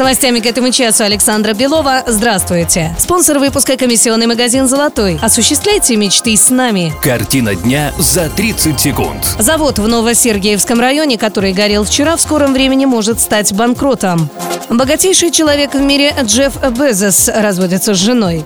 С новостями к этому часу Александра Белова. Здравствуйте. Спонсор выпуска комиссионный магазин «Золотой». Осуществляйте мечты с нами. Картина дня за 30 секунд. Завод в Новосергиевском районе, который горел вчера, в скором времени может стать банкротом. Богатейший человек в мире Джефф Безос разводится с женой.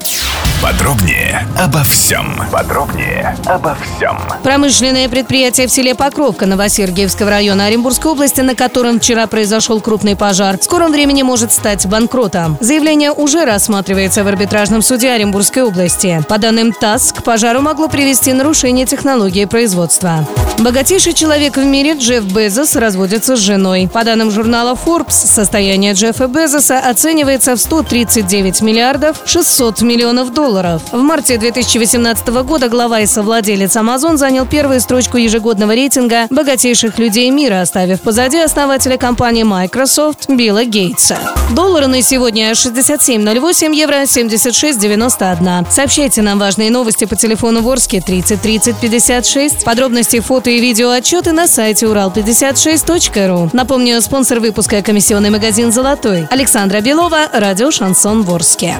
Подробнее обо всем. Подробнее обо всем. Промышленное предприятие в селе Покровка Новосергиевского района Оренбургской области, на котором вчера произошел крупный пожар, в скором времени может стать банкротом. Заявление уже рассматривается в арбитражном суде Оренбургской области. По данным ТАСС, к пожару могло привести нарушение технологии производства. Богатейший человек в мире Джефф Безос разводится с женой. По данным журнала Forbes, состояние Джеффа Безоса оценивается в 139 миллиардов 600 миллионов долларов. В марте 2018 года глава и совладелец Amazon занял первую строчку ежегодного рейтинга богатейших людей мира, оставив позади основателя компании Microsoft Билла Гейтса. Доллары на сегодня 67.08, евро 76.91. Сообщайте нам важные новости по телефону Ворске 30 30 56. Подробности, фото и видео отчеты на сайте урал56.ру. Напомню, спонсор выпуска комиссионный магазин «Золотой». Александра Белова, радио «Шансон Ворске».